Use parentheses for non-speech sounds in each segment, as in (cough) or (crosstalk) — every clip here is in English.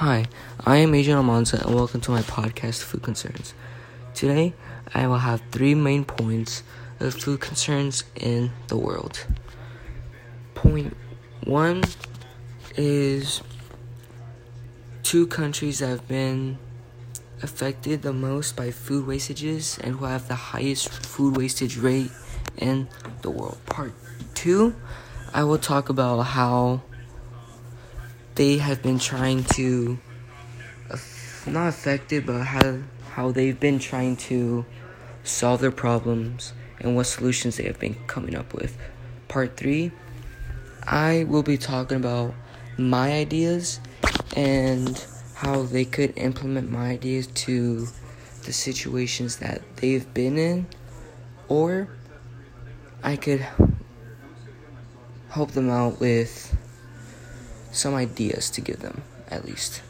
Hi, I am Adrian Almanza and welcome to my podcast, Food Concerns. Today, I will have three main points of food concerns in the world. Point one is two countries that have been affected the most by food wastages and who have the highest food wastage rate in the world. Part two, I will talk about how they have been trying to uh, not affected but how how they've been trying to solve their problems and what solutions they have been coming up with. Part 3 I will be talking about my ideas and how they could implement my ideas to the situations that they've been in or I could help them out with some ideas to give them, at least.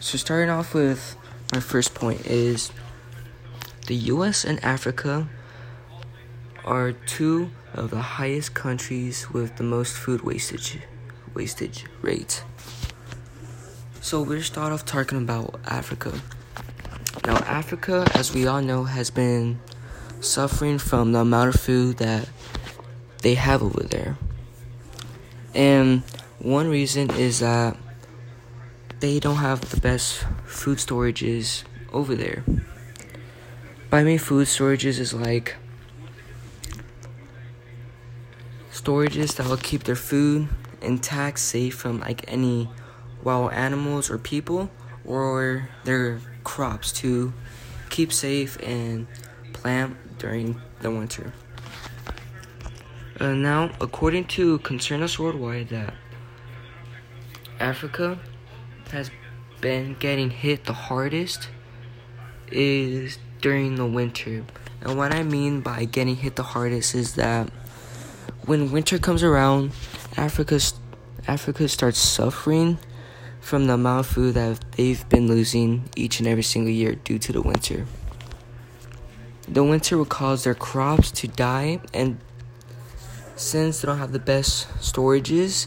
So, starting off with my first point is the US and Africa are two of the highest countries with the most food wastage wastage rate. So we'll start off talking about Africa. Now Africa, as we all know, has been suffering from the amount of food that they have over there. And one reason is that they don't have the best food storages over there. By me, food storages is like storages that will keep their food intact, safe from like any wild animals or people, or their crops to keep safe and plant during the winter. Uh, now, according to Concern Us Worldwide, that Africa has been getting hit the hardest is during the winter. And what I mean by getting hit the hardest is that when winter comes around, Africa Africa starts suffering from the amount of food that they've been losing each and every single year due to the winter. The winter will cause their crops to die and since they don't have the best storages,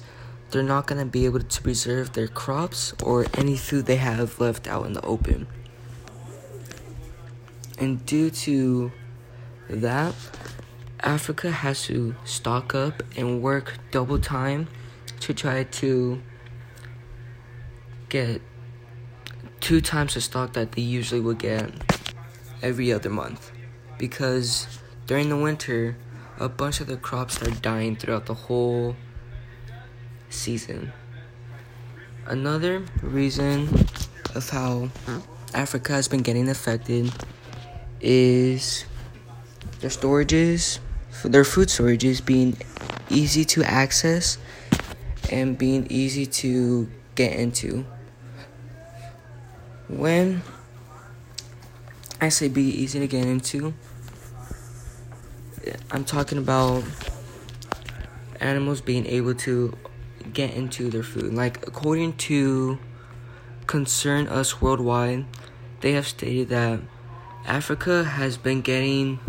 they're not going to be able to preserve their crops or any food they have left out in the open. And due to that, Africa has to stock up and work double time to try to get two times the stock that they usually would get every other month. Because during the winter, a bunch of the crops are dying throughout the whole season. Another reason of how Africa has been getting affected is their storages, their food storages being easy to access and being easy to get into. When I say be easy to get into, I'm talking about animals being able to get into their food. Like, according to Concern Us Worldwide, they have stated that Africa has been getting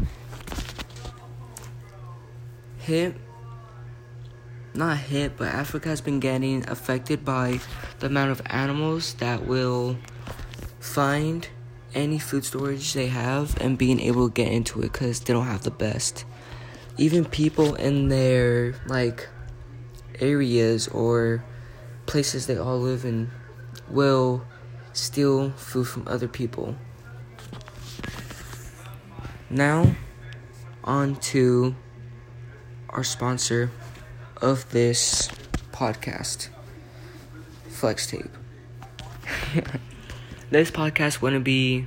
hit. Not hit, but Africa has been getting affected by the amount of animals that will find any food storage they have and being able to get into it because they don't have the best. Even people in their, like, areas or places they all live in will steal food from other people. Now, on to our sponsor of this podcast, Flex Tape. (laughs) this podcast wouldn't be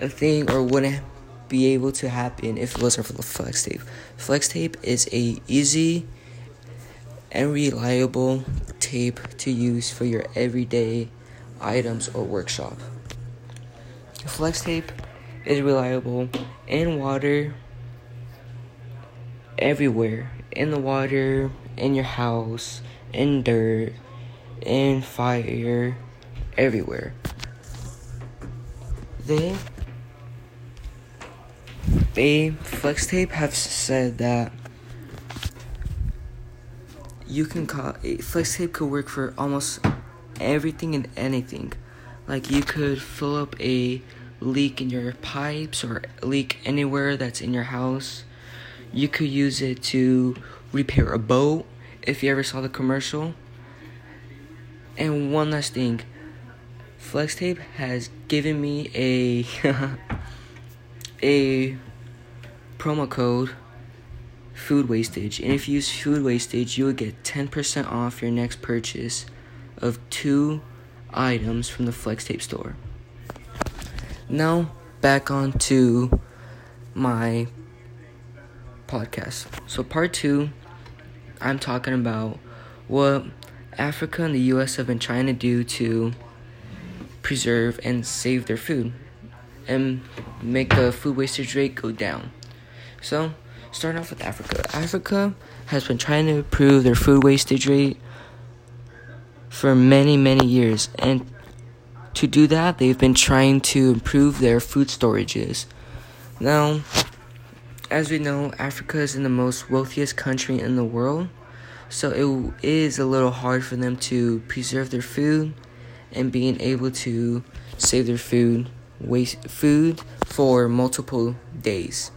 a thing or wouldn't be able to happen if it wasn't for the Flex Tape. Flex Tape is a easy and reliable tape to use for your everyday items or workshop. Flex tape is reliable in water everywhere in the water, in your house, in dirt, in fire, everywhere. They they flex tape have said that you can call flex tape could work for almost everything and anything. Like you could fill up a leak in your pipes or leak anywhere that's in your house. You could use it to repair a boat if you ever saw the commercial. And one last thing. Flex Tape has given me a (laughs) a promo code food wastage. And if you use food wastage, you will get 10% off your next purchase of two items from the Flex Tape store. Now, back on to my podcast. So, part two, I'm talking about what Africa and the US have been trying to do to preserve and save their food and make the food wastage rate go down. So, starting off with Africa. Africa has been trying to improve their food wastage rate for many, many years. And to do that, they've been trying to improve their food storages. Now, as we know, Africa is in the most wealthiest country in the world. So it is a little hard for them to preserve their food and being able to save their food waste food for multiple days.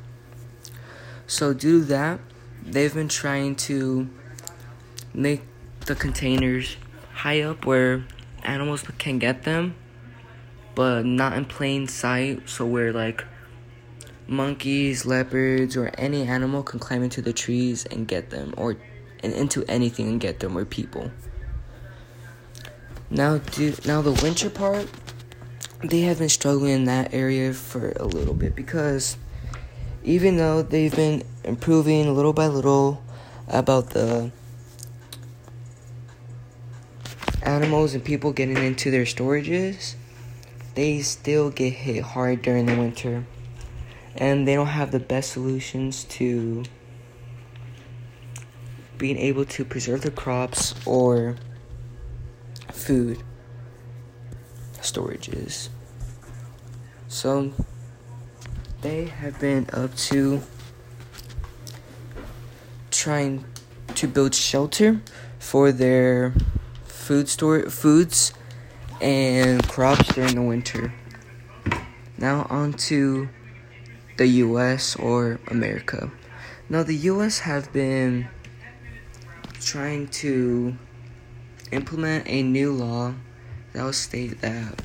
So due to that, they've been trying to make the containers high up where animals can get them, but not in plain sight. So where like monkeys, leopards, or any animal can climb into the trees and get them, or and into anything and get them, or people. Now, do now the winter part, they have been struggling in that area for a little bit because even though they've been improving little by little about the animals and people getting into their storages, they still get hit hard during the winter. And they don't have the best solutions to being able to preserve the crops or food storages. So they have been up to trying to build shelter for their food store foods and crops during the winter. Now on to the US or America. Now the US have been trying to implement a new law that will state that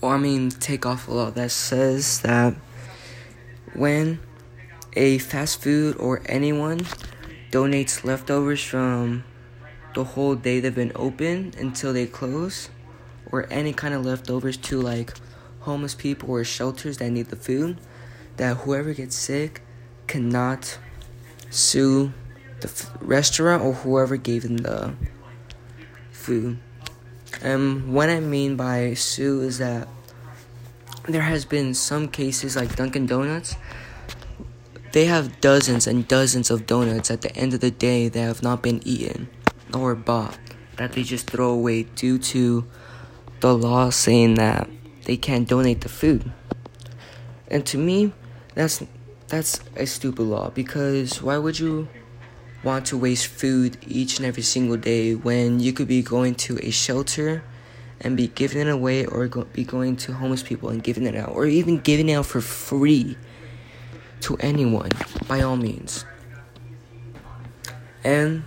or I mean take off a law that says that when a fast food or anyone donates leftovers from the whole day they've been open until they close or any kind of leftovers to like homeless people or shelters that need the food that whoever gets sick cannot sue the f- restaurant or whoever gave them the food and what I mean by sue is that there has been some cases like Dunkin' Donuts. They have dozens and dozens of donuts at the end of the day that have not been eaten or bought that they just throw away due to the law saying that they can't donate the food. And to me, that's that's a stupid law because why would you want to waste food each and every single day when you could be going to a shelter and be giving it away or go, be going to homeless people and giving it out or even giving it out for free to anyone by all means. And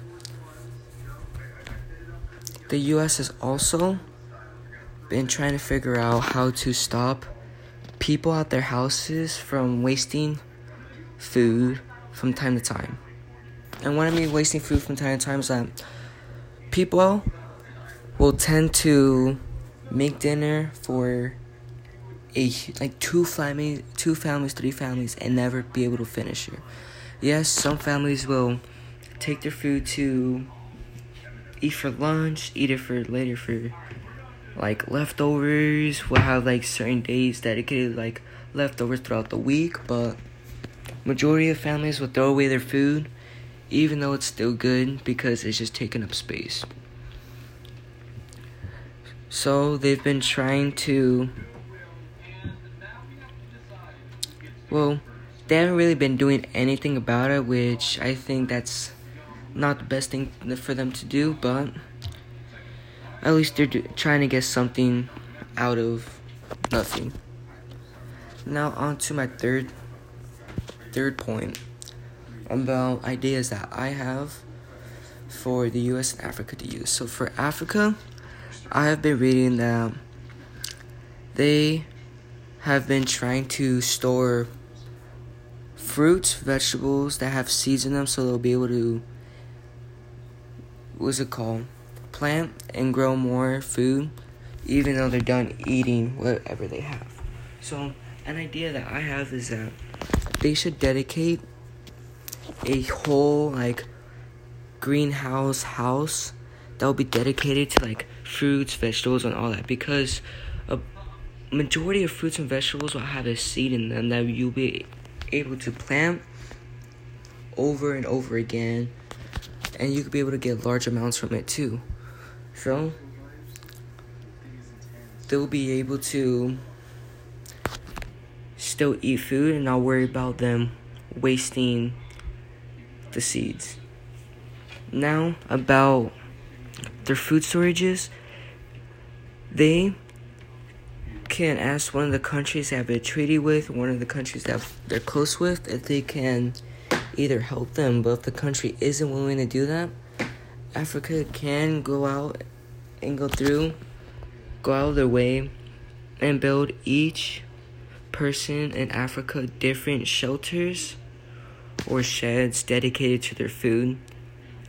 the US has also been trying to figure out how to stop people at their houses from wasting food from time to time and what I mean wasting food from time to time is that people will tend to make dinner for a like two families, two families, three families, and never be able to finish it. Yes, some families will take their food to eat for lunch, eat it for later for like leftovers. We'll have like certain days dedicated like leftovers throughout the week, but majority of families will throw away their food even though it's still good because it's just taking up space. So they've been trying to. Well, they haven't really been doing anything about it, which I think that's not the best thing for them to do, but at least they're do- trying to get something out of nothing. Now on to my third third point about ideas that I have for the US and Africa to use. So for Africa, I have been reading that they have been trying to store fruits, vegetables that have seeds in them so they'll be able to what's it called? Plant and grow more food even though they're done eating whatever they have. So an idea that I have is that they should dedicate a whole like greenhouse house that will be dedicated to like fruits, vegetables, and all that because a majority of fruits and vegetables will have a seed in them that you'll be able to plant over and over again, and you could be able to get large amounts from it too. So they'll be able to still eat food and not worry about them wasting the seeds. Now, about their food storages, they can ask one of the countries they have a treaty with, one of the countries that they're close with, if they can either help them. But if the country isn't willing to do that, Africa can go out and go through, go out of their way, and build each person in Africa different shelters or sheds dedicated to their food.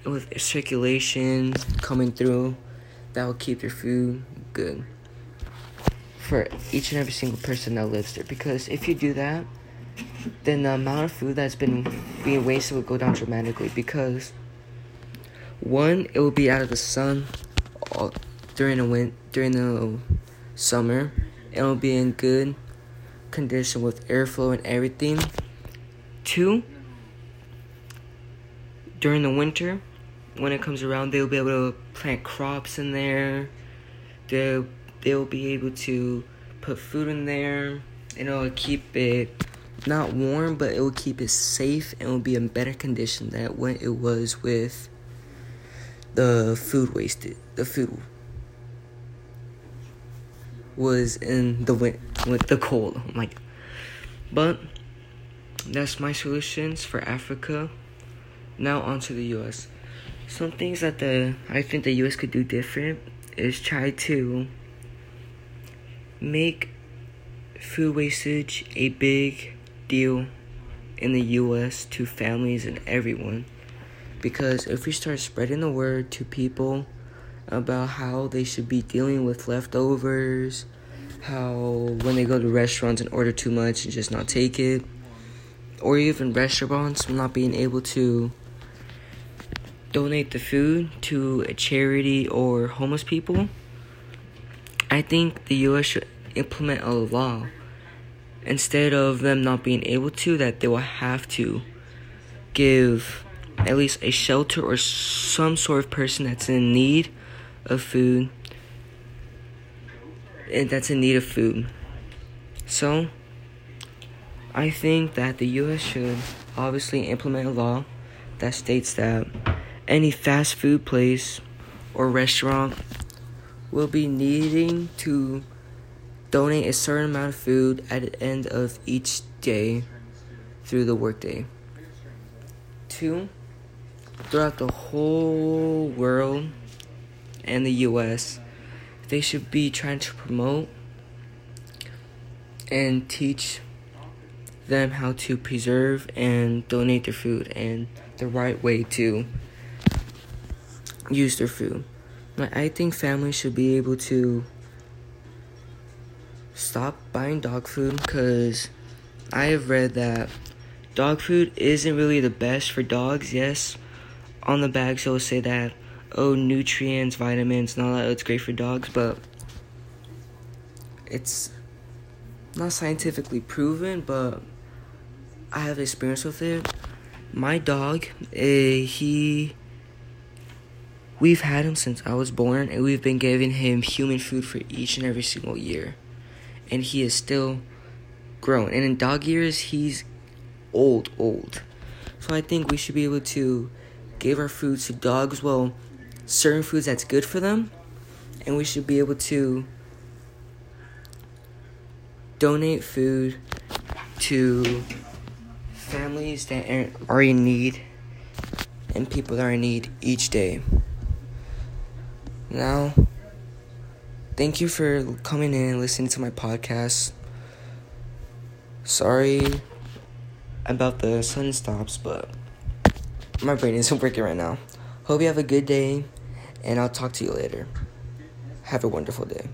With circulation coming through that will keep your food good for each and every single person that lives there. Because if you do that then the amount of food that's been being wasted will go down dramatically. Because one it will be out of the sun all, during the win during the summer. It will be in good condition with airflow and everything. Two, during the winter, when it comes around, they'll be able to plant crops in there. They'll they'll be able to put food in there, and it'll keep it not warm, but it will keep it safe and will be in better condition than when it was with the food wasted. The food was in the wind with the cold. Oh like, but that's my solutions for Africa. Now on to the U.S. Some things that the I think the U.S. could do different is try to make food wastage a big deal in the U.S. to families and everyone. Because if we start spreading the word to people about how they should be dealing with leftovers, how when they go to restaurants and order too much and just not take it, or even restaurants not being able to donate the food to a charity or homeless people. I think the US should implement a law instead of them not being able to, that they will have to give at least a shelter or some sort of person that's in need of food and that's in need of food. So, I think that the US should obviously implement a law that states that any fast food place or restaurant will be needing to donate a certain amount of food at the end of each day through the workday. Two, throughout the whole world and the US, they should be trying to promote and teach them how to preserve and donate their food and the right way to use their food. I think families should be able to stop buying dog food because I have read that dog food isn't really the best for dogs. Yes, on the bags it'll say that oh nutrients, vitamins, and all that. It's great for dogs, but it's not scientifically proven. But I have experience with it. My dog, uh, he We've had him since I was born, and we've been giving him human food for each and every single year. And he is still grown. And in dog years, he's old, old. So I think we should be able to give our food to dogs, well, certain foods that's good for them, and we should be able to donate food to families that are in need and people that are in need each day. Now, thank you for coming in and listening to my podcast. Sorry about the sun stops, but my brain isn't (laughs) working right now. Hope you have a good day, and I'll talk to you later. Have a wonderful day.